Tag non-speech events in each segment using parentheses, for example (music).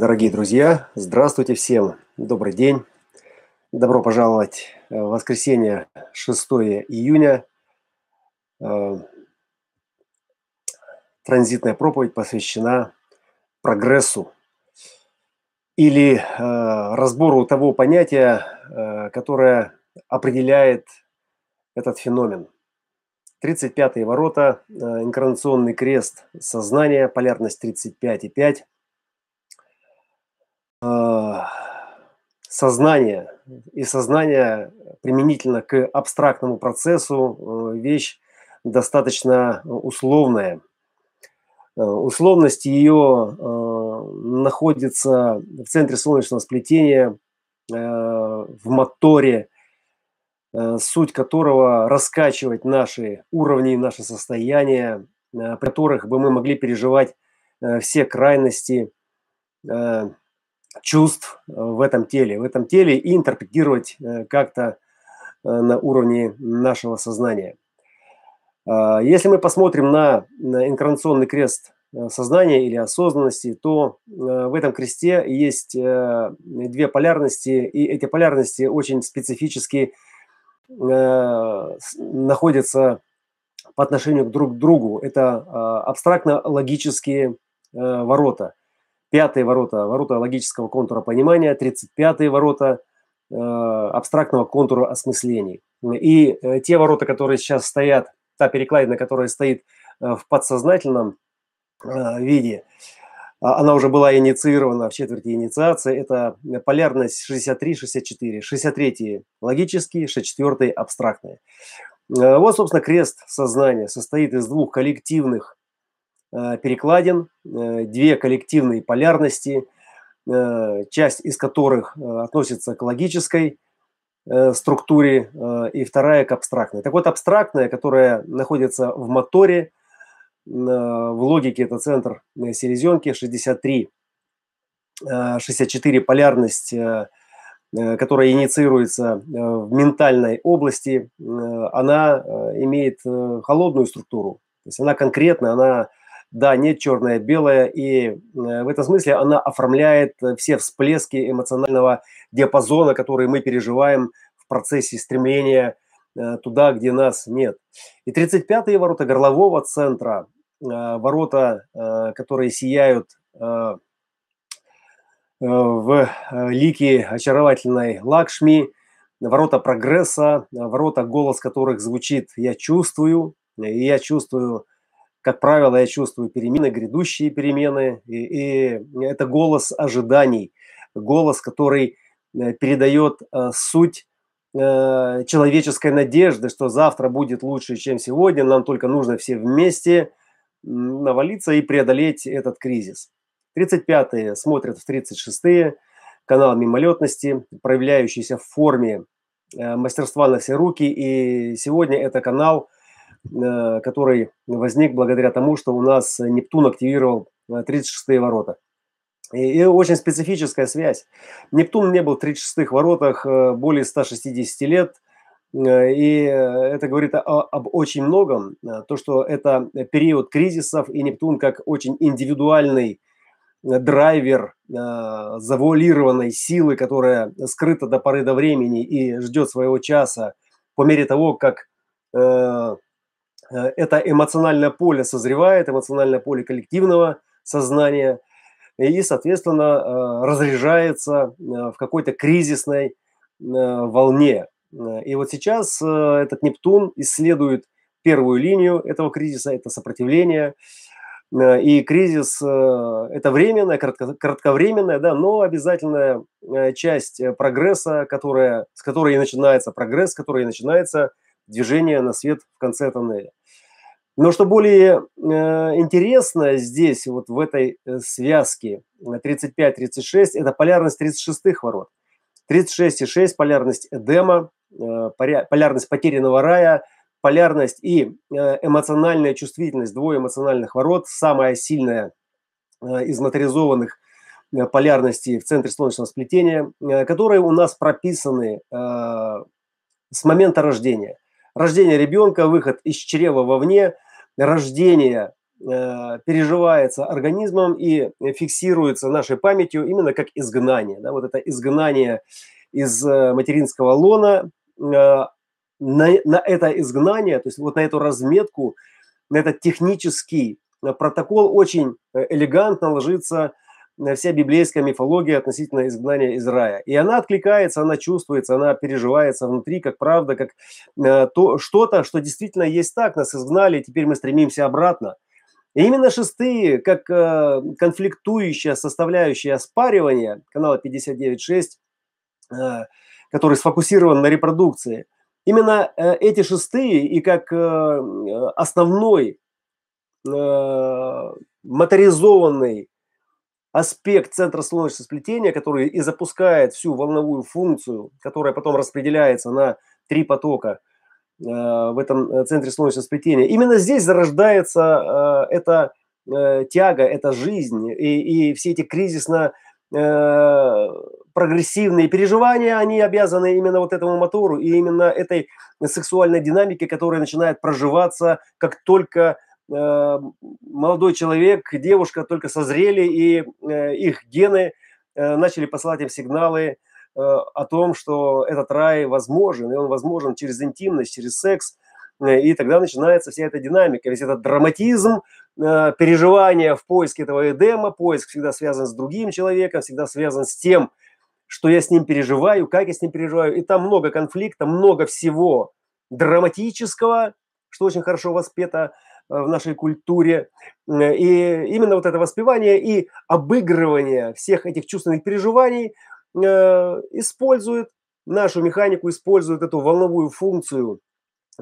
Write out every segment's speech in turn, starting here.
Дорогие друзья, здравствуйте всем. Добрый день. Добро пожаловать в воскресенье 6 июня. Э, транзитная проповедь посвящена прогрессу или э, разбору того понятия, э, которое определяет этот феномен. 35-е ворота, инкарнационный крест сознания, полярность 35,5 – а, сознание и сознание применительно к абстрактному процессу э, вещь достаточно условная. Э, условность ее э, находится в центре солнечного сплетения, в моторе, суть которого раскачивать наши уровни, наши состояния, при которых бы мы могли переживать все крайности чувств э, в этом теле, в этом теле и интерпретировать э, как-то э, на уровне нашего сознания. А, если мы посмотрим на инкарнационный крест сознания или осознанности, то в этом кресте есть две полярности, и эти полярности очень специфически находятся по отношению друг к другу. Это а, абстрактно-логические ворота – пятые ворота, ворота логического контура понимания, 35-е ворота э, абстрактного контура осмыслений. И э, те ворота, которые сейчас стоят, та перекладина, которая стоит э, в подсознательном виде, а, она уже была инициирована в четверти инициации, это полярность 63-64. 63 логические, 64 абстрактные. Вот, собственно, крест сознания состоит из двух коллективных перекладин, э, две коллективные полярности, э, часть из которых относится к логической структуре и вторая к абстрактной. Так вот, абстрактная, которая находится в моторе, в логике это центр селезенки, 63, 64 полярность, которая инициируется в ментальной области, она имеет холодную структуру. То есть она конкретно, она да, нет черное-белое, и э, в этом смысле она оформляет э, все всплески эмоционального диапазона, которые мы переживаем в процессе стремления э, туда, где нас нет. И 35-е ворота горлового центра, ворота, которые сияют в лике очаровательной Лакшми, ворота прогресса, ворота, голос которых звучит «я чувствую», и я чувствую как правило, я чувствую перемены, грядущие перемены, и, и это голос ожиданий, голос, который э, передает э, суть э, человеческой надежды, что завтра будет лучше, чем сегодня, нам только нужно все вместе навалиться и преодолеть этот кризис. 35-е смотрят в 36-е, канал мимолетности, проявляющийся в форме мастерства на все руки, и сегодня это канал – который возник благодаря тому, что у нас Нептун активировал 36-е э, ворота. И, и очень специфическая связь. Нептун не был в 36-х воротах э, более 160 лет, и это говорит о, об очень многом. То, что это период кризисов, и Нептун как очень индивидуальный драйвер завуалированной силы, которая скрыта до поры до времени и ждет своего часа по мере того, как Э, это эмоциональное поле созревает, эмоциональное поле коллективного сознания, и, соответственно, э, разряжается э, в какой-то кризисной волне. И вот сейчас этот Нептун исследует первую линию этого кризиса, это сопротивление. И кризис – это временная, кратко, кратковременная, да, но обязательная часть прогресса, которая, с которой и начинается прогресс, с которой и начинается движение на свет в конце тоннеля. Но что более э, интересно здесь, вот в этой э, связке 35-36, э, это полярность 36-х ворот. 36,6 полярность Эдема, полярность потерянного рая, полярность и эмоциональная чувствительность, двое эмоциональных ворот, самая сильная из моторизованных полярностей в центре солнечного сплетения, которые у нас прописаны с момента рождения – рождение ребенка, выход из чрева вовне, рождение переживается организмом и фиксируется нашей памятью именно как изгнание. Да, вот это изгнание из материнского лона, на, на это изгнание, то есть вот на эту разметку, на этот технический протокол очень элегантно ложится вся библейская мифология относительно изгнания из рая. И она откликается, она чувствуется, она переживается внутри, как правда, как э, то, что-то, что действительно есть так, нас изгнали, теперь мы стремимся обратно. И именно шестые, как э, конфликтующая составляющая оспаривания канала 59.6, э, который сфокусирован на репродукции, именно э, эти шестые и как э, основной э, моторизованный аспект центра солнечного сплетения, который и запускает всю волновую функцию, которая потом распределяется на три потока э, в этом э, центре солнечного сплетения. Именно здесь зарождается э, эта э, тяга, эта жизнь и, и все эти кризисно э, прогрессивные переживания, они обязаны именно вот этому мотору и именно этой сексуальной динамике, которая начинает проживаться, как только молодой человек, девушка только созрели, и э, их гены э, начали посылать им сигналы о том, что этот рай возможен, и он возможен через интимность, через секс, и тогда начинается вся эта динамика, весь этот драматизм, переживания в поиске этого Эдема, поиск всегда связан с другим человеком, всегда связан с тем, что я с ним переживаю, как я с ним переживаю, и там много конфликта, много всего драматического, что очень хорошо воспето в нашей культуре. И именно вот это воспевание и обыгрывание всех этих чувственных переживаний э, использует нашу механику, использует эту волновую функцию,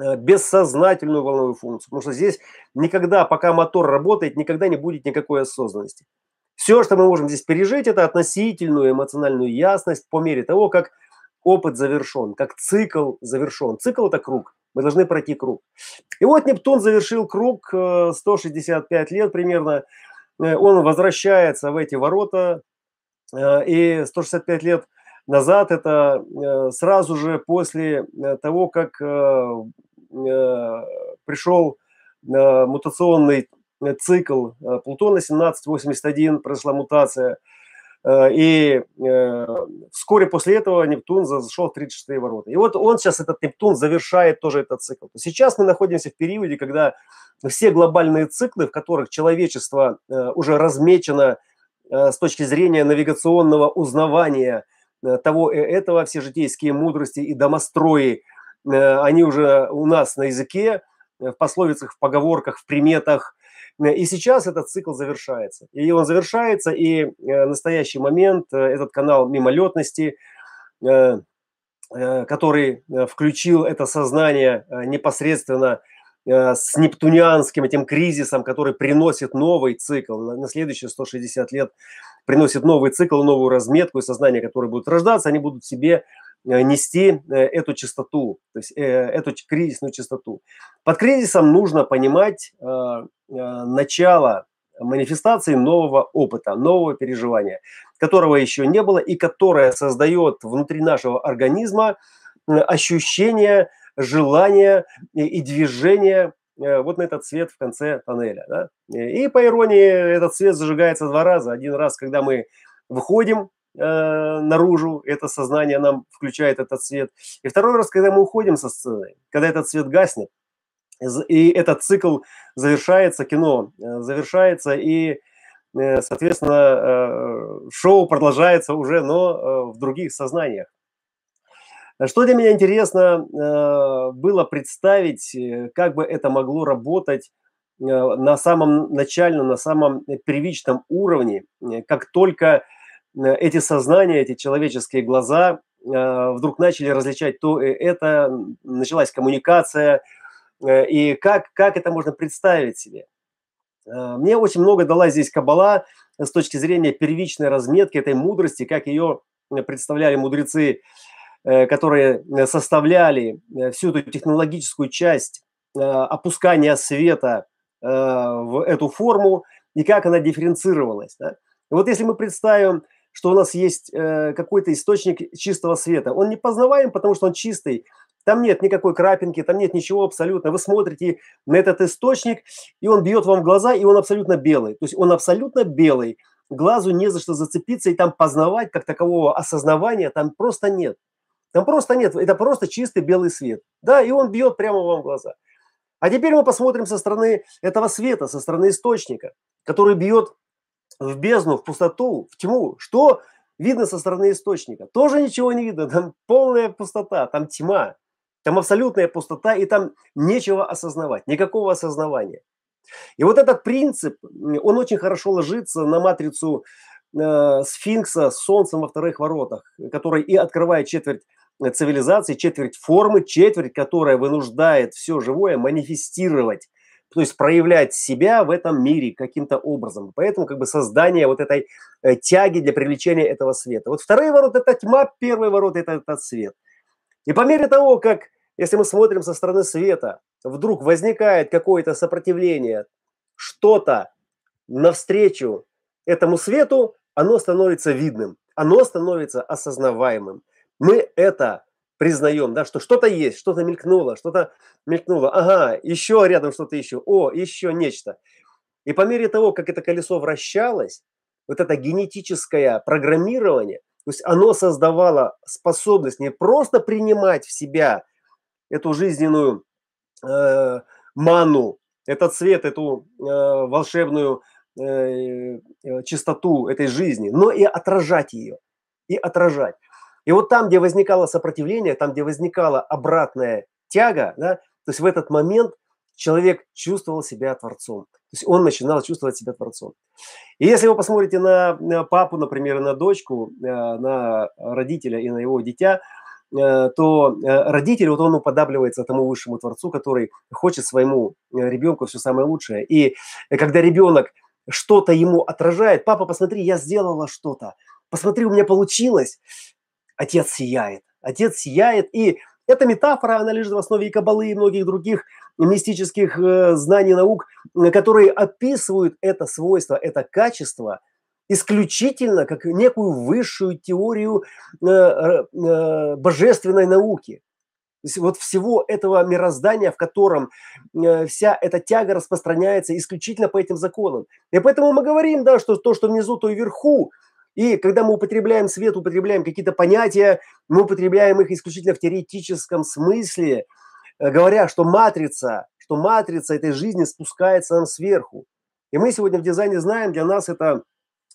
э, бессознательную волновую функцию. Потому что здесь никогда, пока мотор работает, никогда не будет никакой осознанности. Все, что мы можем здесь пережить, это относительную эмоциональную ясность по мере того, как опыт завершен, как цикл завершен. Цикл – это круг. Мы должны пройти круг. И вот Нептун завершил круг 165 э, лет примерно. Э, он возвращается в эти ворота. Э, и 165 лет назад, это сразу же после того, как пришел мутационный цикл Плутона 1781, произошла мутация – и э, вскоре после этого Нептун зашел в 36 ворота. И вот он сейчас, этот Нептун, завершает тоже этот цикл. Сейчас мы находимся в периоде, когда все глобальные циклы, в которых человечество э, уже размечено с точки зрения навигационного узнавания того и этого, все житейские мудрости и домострои, они уже у нас на языке, в пословицах, в поговорках, в приметах, и сейчас этот цикл завершается. И он завершается, и э, настоящий момент э, этот канал мимолетности, э, который включил это сознание непосредственно с нептунианским этим кризисом, который приносит новый цикл на следующие 160 лет, приносит новый цикл, новую разметку и сознание, которые будут рождаться, они будут себе Э, нести э, эту частоту, то есть э, эту кризисную частоту. Под кризисом нужно понимать начало манифестации нового опыта, нового переживания, которого еще не было и которое создает внутри нашего организма ощущение, желание и движение вот на этот свет в конце тоннеля. Да? И по иронии этот свет зажигается два раза. Один раз, когда мы выходим э, наружу, это сознание нам включает этот свет. И второй раз, когда мы уходим со сцены, когда этот свет гаснет, и этот цикл завершается, кино э, завершается, и, э, соответственно, шоу продолжается уже, но в других сознаниях. Что для меня интересно было представить, как бы это могло работать на самом начальном, на самом первичном уровне, как только эти сознания, эти человеческие глаза э, вдруг начали различать то и это, началась коммуникация, э, и как, как это можно представить себе? Мне очень много дала здесь Кабала с точки зрения первичной разметки этой мудрости, как ее представляли мудрецы, которые составляли всю эту технологическую часть опускания света в эту форму, и как она дифференцировалась. Да? И вот если мы представим что у нас есть э, какой-то источник чистого света. Он не познаваем, потому что он чистый, Там нет никакой крапинки, там нет ничего абсолютно. Вы смотрите на этот источник, и он бьет вам в глаза, и он абсолютно белый. То есть он абсолютно белый. Глазу не за что зацепиться и там познавать, как такового осознавания там просто нет. Там просто нет, это просто чистый белый свет. Да, и он бьет прямо вам в глаза. А теперь мы посмотрим со стороны этого света, со стороны источника, который бьет в бездну, в пустоту, в тьму. Что видно со стороны источника? Тоже ничего не видно, там полная пустота, там тьма. Там абсолютная пустота, и там нечего осознавать, никакого осознавания. И вот этот принцип, он очень хорошо ложится на матрицу э, сфинкса с солнцем во вторых воротах, который и открывает четверть цивилизации, четверть формы, четверть, которая вынуждает все живое манифестировать, то есть проявлять себя в этом мире каким-то образом. Поэтому как бы создание вот этой э, тяги для привлечения этого света. Вот вторые ворота – это тьма, первый ворот – это этот свет – и по мере того, как, если мы смотрим со стороны света, вдруг возникает какое-то сопротивление, что-то навстречу этому свету, оно становится видным, оно становится осознаваемым. Мы это признаем, да, что что-то есть, что-то мелькнуло, что-то мелькнуло. Ага, еще рядом что-то еще. О, еще нечто. И по мере того, как это колесо вращалось, вот это генетическое программирование, то есть оно создавало способность не просто принимать в себя эту жизненную э, ману, этот цвет, эту э, волшебную э, э, чистоту этой жизни, но и отражать ее, и отражать. И вот там, где возникало сопротивление, там, где возникала обратная тяга, да, то есть в этот момент человек чувствовал себя творцом. То есть он начинал чувствовать себя творцом. И если вы посмотрите на папу, например, на дочку, э, на родителя и на его дитя, э, то э, родитель, вот он уподабливается тому высшему творцу, который хочет своему ребенку все самое лучшее. И когда ребенок что-то ему отражает, папа, посмотри, я сделала что-то, посмотри, у меня получилось, отец сияет. Отец сияет, и эта метафора, она лежит в основе и кабалы, и многих других мистических э, знаний наук, которые описывают это свойство, это качество исключительно как некую высшую теорию э, э, божественной науки. То есть вот всего этого мироздания, в котором э, вся эта тяга распространяется исключительно по этим законам. И поэтому мы говорим, да, что то, что внизу, то и вверху. И когда мы употребляем свет, употребляем какие-то понятия, мы употребляем их исключительно в теоретическом смысле, э, говоря, что матрица, что матрица этой жизни спускается нам сверху. И мы сегодня в дизайне знаем, для нас это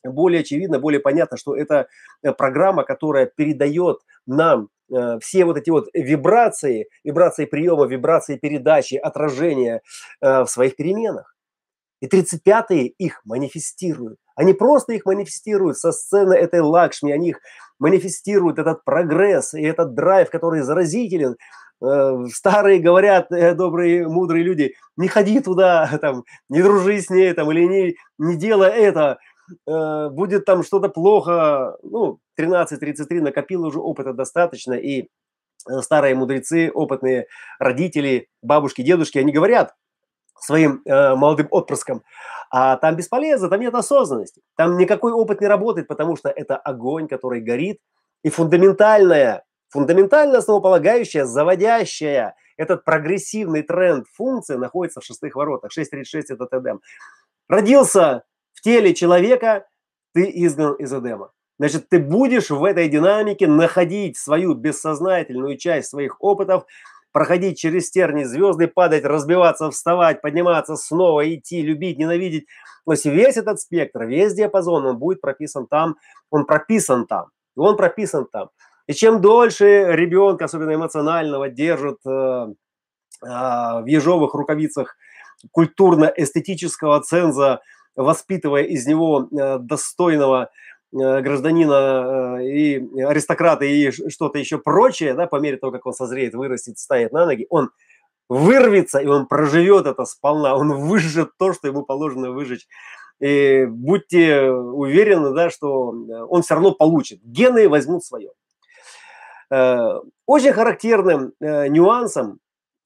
более очевидно, более понятно, что это э, программа, которая передает нам э, все вот эти вот вибрации, вибрации приема, вибрации передачи, отражения в своих переменах. И 35-е их манифестируют. Они просто их манифестируют со сцены этой лакшми, они их манифестируют, этот прогресс и этот драйв, который заразителен. Э, старые говорят, э, добрые, мудрые люди, не ходи туда, (laughs) там, не дружи с ней, там, или не, не делай это, э, будет там что-то плохо. Ну, 13-33 накопил уже опыта достаточно, и старые мудрецы, опытные родители, бабушки, дедушки, они говорят своим молодым отпрыскам – а там бесполезно, там нет осознанности. Там никакой опыт не работает, потому что это огонь, который горит. И фундаментальная, фундаментально основополагающая, заводящая этот прогрессивный тренд функции находится в шестых воротах. 636 – это Эдем. Родился в теле человека, ты изгнан из Эдема. Значит, ты будешь в этой динамике находить свою бессознательную часть своих опытов, проходить через терни звезды, падать, разбиваться, вставать, подниматься, снова идти, любить, ненавидеть. То есть весь этот спектр, весь диапазон, он будет прописан там, он прописан там, он прописан там. И чем дольше ребенка, особенно эмоционального, держат э, э, в ежовых рукавицах культурно-эстетического ценза, воспитывая из него э, достойного гражданина э, и аристократа и что-то еще прочее, да, по мере того, как он созреет, вырастет, станет на ноги, он вырвется, и он проживет это сполна, он выжжет то, что ему положено выжечь. И будьте уверены, да, что он все равно получит. Гены возьмут свое. Э, очень характерным нюансом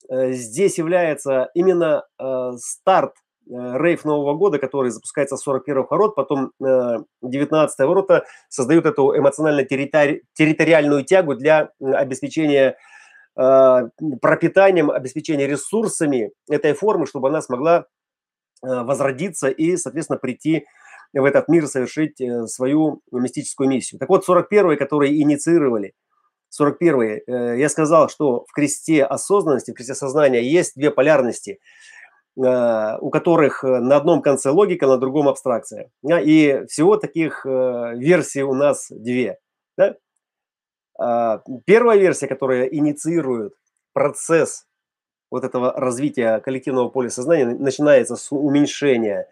здесь является именно старт Э, рейв Нового года, который запускается с 41 ворот, потом 19 э, ворота создают эту эмоционально-территориальную тягу для обеспечения пропитанием, обеспечением ресурсами этой формы, чтобы она смогла возродиться и, соответственно, прийти в этот мир совершить свою мистическую миссию. Так вот, 41-е, которые инициировали – 41. Э, я сказал, что в кресте осознанности, в кресте сознания есть две полярности, э, у которых э, на одном конце логика, на другом абстракция. И всего таких версий у нас две. А, первая версия, которая инициирует процесс вот этого развития коллективного поля сознания, начинается с уменьшения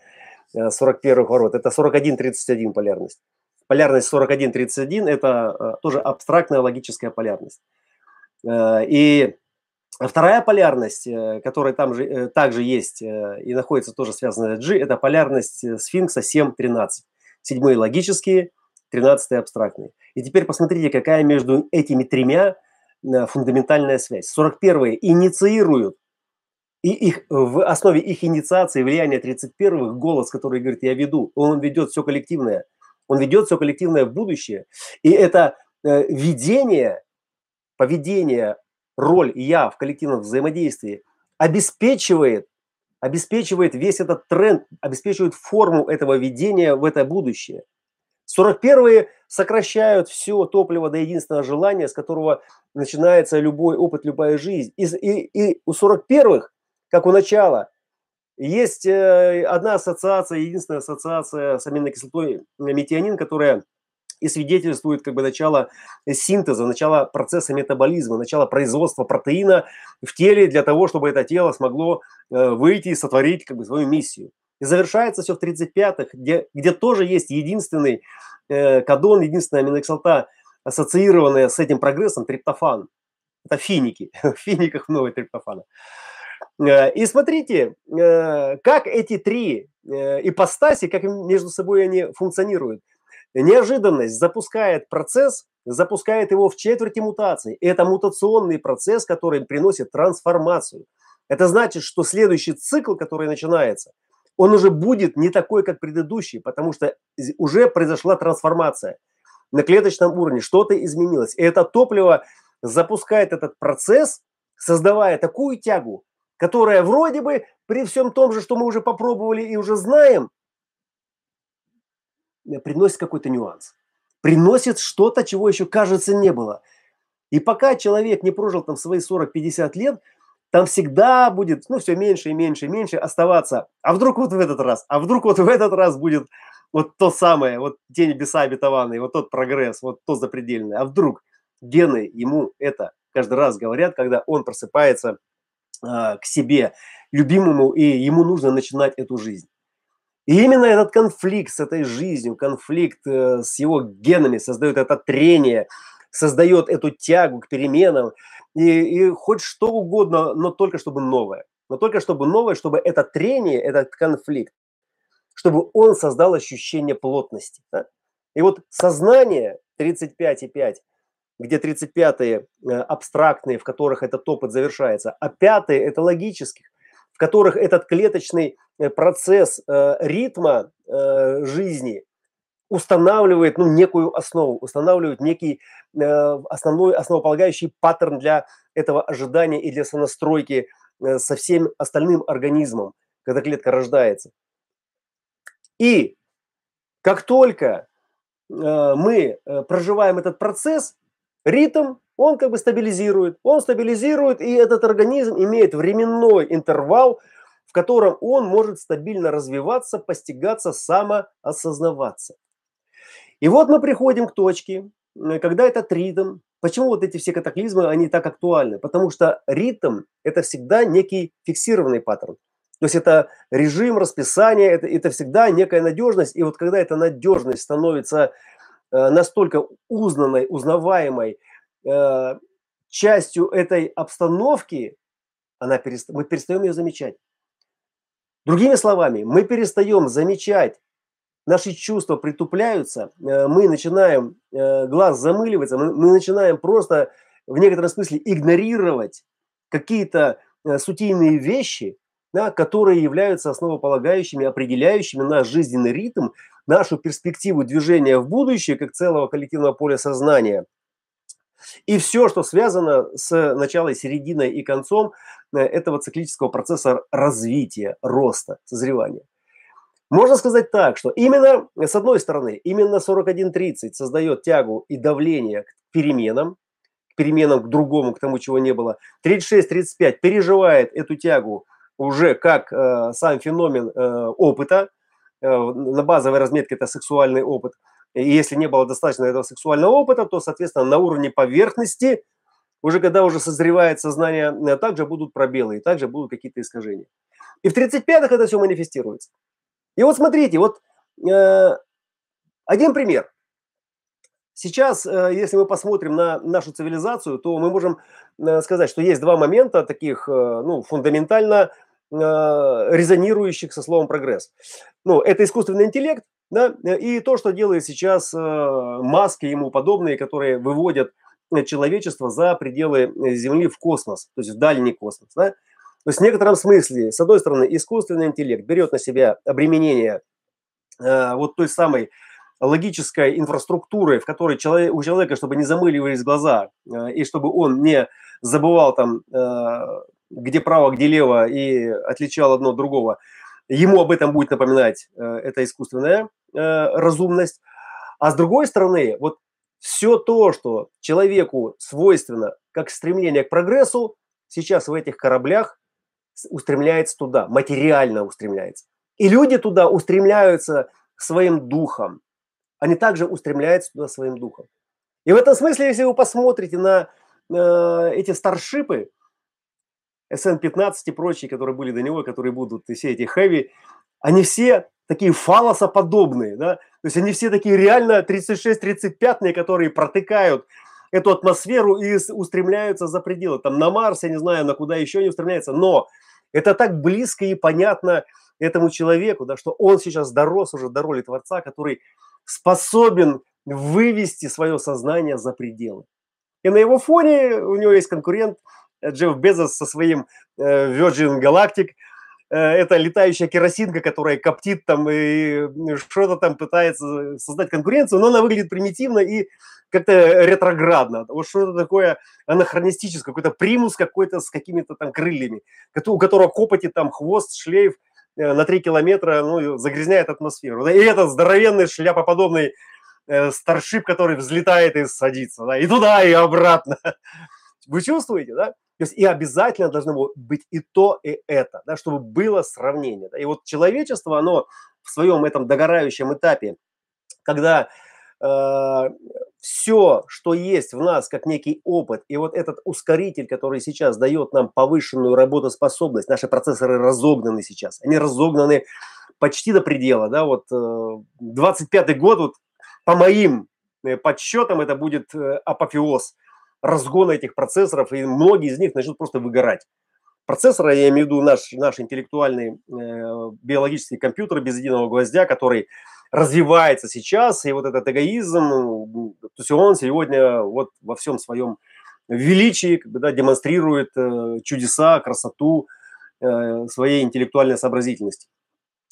41 ворот. Это 41-31 полярность полярность 41-31 – это э, тоже абстрактная логическая полярность. Э, и вторая полярность, э, которая там же, также есть и находится тоже связанная с G, это полярность сфинкса 7-13. Седьмые логические, тринадцатые абстрактные. И теперь посмотрите, какая между этими тремя фундаментальная связь. 41-е инициируют и их, в основе их инициации влияния 31-х голос, который говорит, я веду, он ведет все коллективное – он ведет все коллективное в будущее. И это э, видение, поведение, роль «я» в коллективном взаимодействии обеспечивает, обеспечивает весь этот тренд, обеспечивает форму этого видения в это будущее. 41-е сокращают все топливо до единственного желания, с которого начинается любой опыт, любая жизнь. И, и, и у 41-х, как у начала, есть э, одна ассоциация, единственная ассоциация с аминокислотой э, метионин, которая и свидетельствует как бы начало синтеза, начало процесса метаболизма, начало производства протеина в теле для того, чтобы это тело смогло э, выйти и сотворить как бы свою миссию. И завершается все в 35-х, где, где тоже есть единственный э, кадон, единственная аминокислота, ассоциированная с этим прогрессом, триптофан. Это финики. (laughs) В финиках много триптофана. Э, и смотрите, э, как эти три ипостаси, как между собой они функционируют. Неожиданность запускает процесс, запускает его в четверти мутации. Это мутационный процесс, который приносит трансформацию. Это значит, что следующий цикл, который начинается, он уже будет не такой, как предыдущий, потому что уже произошла трансформация на клеточном уровне, что-то изменилось. И это топливо запускает этот процесс, создавая такую тягу, которая вроде бы при всем том же, что мы уже попробовали и уже знаем, приносит какой-то нюанс. Приносит что-то, чего еще, кажется, не было. И пока человек не прожил там свои 40-50 лет, там всегда будет, ну, все меньше и меньше и меньше оставаться. А вдруг вот в этот раз, а вдруг вот в этот раз будет вот то самое, вот те небеса обетованные, вот тот прогресс, вот то запредельное. А вдруг гены ему это каждый раз говорят, когда он просыпается а, к себе любимому, и ему нужно начинать эту жизнь. И именно этот конфликт с этой жизнью, конфликт э, с его генами создает это трение, создает эту тягу к переменам, и, и хоть что угодно, но только чтобы новое. Но только чтобы новое, чтобы это трение, этот конфликт, чтобы он создал ощущение плотности. Да? И вот сознание 35,5 где 35-е э, абстрактные, в которых этот опыт завершается, а пятые – это логических, в которых этот клеточный процесс э, ритма жизни устанавливает ну, некую основу, устанавливает некий основной, основополагающий паттерн для этого ожидания и для сонастройки со всем остальным организмом, когда клетка рождается. И как только мы проживаем этот процесс, ритм, он как бы стабилизирует. Он стабилизирует, и этот организм имеет временной интервал, котором он может стабильно развиваться, постигаться, самоосознаваться. И вот мы приходим к точке, когда этот ритм, почему вот эти все катаклизмы, они так актуальны? Потому что ритм – это всегда некий фиксированный паттерн. То есть это режим, расписание, это, это всегда некая надежность. И вот когда эта надежность становится Э, настолько узнанной, узнаваемой э, частью этой обстановки, она перест... мы перестаем ее замечать. Другими словами, мы перестаем замечать, наши чувства притупляются, э, мы начинаем, глаз замыливается, мы, начинаем просто в некотором смысле игнорировать какие-то сутийные вещи, да, которые являются основополагающими, определяющими наш жизненный ритм, нашу перспективу движения в будущее, как целого коллективного поля сознания. И все, что связано с началом, серединой и концом э, этого циклического процесса развития, роста, созревания. Можно сказать так, что именно, с одной стороны, именно 41.30 создает тягу и давление к переменам, к переменам к другому, к тому, чего не было. 36-35 переживает эту тягу уже как э, сам феномен э, опыта, э, на базовой разметке это сексуальный опыт. И если не было достаточно этого сексуального опыта, то, соответственно, на уровне поверхности, уже когда уже созревает сознание, э, также будут пробелы, и также будут какие-то искажения. И в 35-х это все манифестируется. И вот смотрите, вот э, один пример. Сейчас, э, если мы посмотрим на нашу цивилизацию, то мы можем э, сказать, что есть два момента таких, э, ну, фундаментально э, резонирующих со словом прогресс. Ну, это искусственный интеллект, да, и то, что делает сейчас э, маски ему подобные, которые выводят человечество за пределы Земли в космос, то есть в дальний космос, да. То есть в некотором смысле, с одной стороны, искусственный интеллект берет на себя обременение э, вот той самой логической инфраструктуры, в которой человек, у человека, чтобы не замыливались глаза, э, и чтобы он не забывал там, э, где право, где лево, и отличал одно от другого, ему об этом будет напоминать э, эта искусственная э, разумность. А с другой стороны, вот все то, что человеку свойственно как стремление к прогрессу, сейчас в этих кораблях устремляется туда, материально устремляется. И люди туда устремляются своим духом. Они также устремляются туда своим духом. И в этом смысле, если вы посмотрите на э, эти старшипы, SN-15 и прочие, которые были до него, которые будут, и все эти хэви, они все такие фалосоподобные, да, то есть они все такие реально 36-35-ные, которые протыкают эту атмосферу и устремляются за пределы, там на Марс, я не знаю, на куда еще не устремляются, но это так близко и понятно этому человеку, да, что он сейчас дорос уже до роли Творца, который способен вывести свое сознание за пределы. И на его фоне у него есть конкурент Джефф Безос со своим э, Virgin Galactic. Э, это летающая керосинка, которая коптит там и что-то там пытается создать конкуренцию, но она выглядит примитивно и как-то ретроградно. Вот что-то такое анахронистическое, какой-то примус какой-то с какими-то там крыльями, у которого копоти там хвост, шлейф э, на 3 километра, ну, загрязняет атмосферу. И этот здоровенный шляпоподобный э, старшип, который взлетает и садится, да, и туда, и обратно. (laughs) Вы чувствуете, да? То есть и обязательно должно быть и то, и это, да, чтобы было сравнение. Да? И вот человечество, оно в своем этом догорающем этапе, когда э, все, что есть в нас, как некий опыт, и вот этот ускоритель, который сейчас дает нам повышенную работоспособность, наши процессоры разогнаны сейчас, они разогнаны почти до предела, да, вот э, 25-й год, вот по моим э, подсчетам, это будет э, апофеоз разгона этих процессоров, и многие из них начнут просто выгорать. Процессоры, я имею в виду наш, наш интеллектуальный э, биологический компьютер без единого гвоздя, который развивается сейчас, и вот этот эгоизм, то есть он сегодня вот во всем своем величии как бы, да, демонстрирует э, чудеса, красоту э, своей интеллектуальной сообразительности.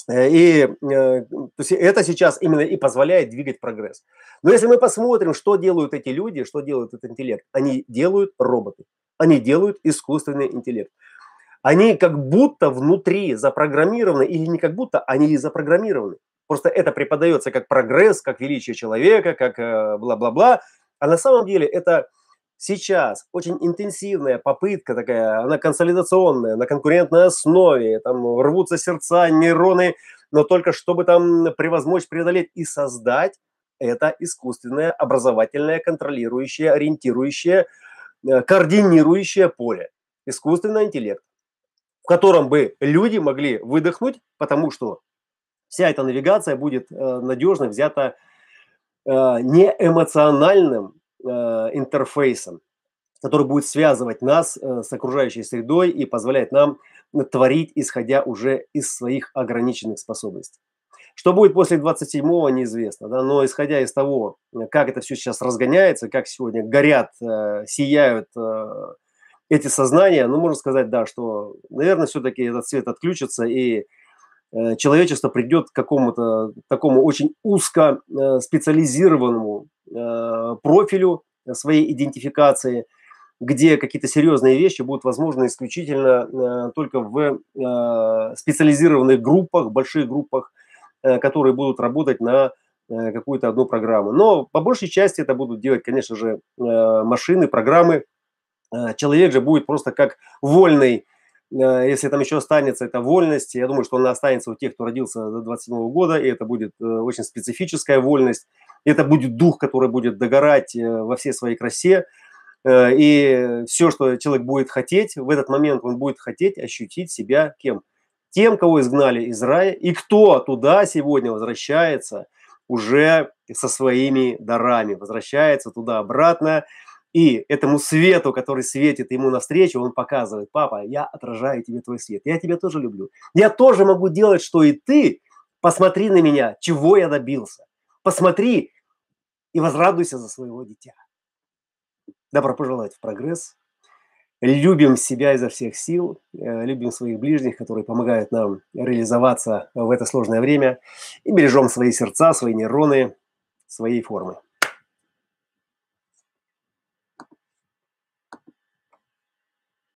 Э, и э, то есть это сейчас именно и позволяет двигать прогресс. Но если мы посмотрим, что делают эти люди, что делают этот интеллект, они делают роботы, они делают искусственный интеллект. Они как будто внутри запрограммированы, или не как будто, они и запрограммированы. Просто это преподается как прогресс, как величие человека, как э, бла-бла-бла. А на самом деле это сейчас очень интенсивная попытка такая, она консолидационная, на конкурентной основе, там рвутся сердца, нейроны, но только чтобы там превозмочь, преодолеть и создать это искусственное, образовательное, контролирующее, ориентирующее, э, координирующее поле. Искусственный интеллект, в котором бы люди могли выдохнуть, потому что вся эта навигация будет э, надежно взята э, не эмоциональным э, интерфейсом, который будет связывать нас с окружающей средой и позволять нам творить, исходя уже из своих ограниченных способностей. Что будет после 27-го, неизвестно, да? но исходя из того, как это все сейчас разгоняется, как сегодня горят, сияют эти сознания, ну, можно сказать, да, что, наверное, все-таки этот свет отключится, и Э, человечество придет к какому-то такому очень узко э, специализированному э, профилю своей идентификации, где какие-то серьезные вещи будут возможны исключительно только в специализированных группах, больших группах, которые будут работать на какую-то одну программу. Но по большей части это будут делать, конечно же, машины, программы. Человек же будет просто как вольный Э, если там еще останется эта вольность, я думаю, что она останется у тех, кто родился до 27 года, и это будет э, очень специфическая вольность. Это будет дух, который будет догорать э, во всей своей красе. И все, что человек будет хотеть, в этот момент он будет хотеть ощутить себя кем? Тем, кого изгнали из рая, и кто туда сегодня возвращается уже со своими дарами, возвращается туда обратно, и этому свету, который светит ему навстречу, он показывает, папа, я отражаю тебе твой свет, я тебя тоже люблю. Я тоже могу делать, что и ты. Посмотри на меня, чего я добился. Посмотри и возрадуйся за своего дитя. Добро пожелать в прогресс. Любим себя изо всех сил, э, любим своих ближних, которые помогают нам реализоваться в это сложное время, и бережем свои сердца, свои нейроны, своей формы.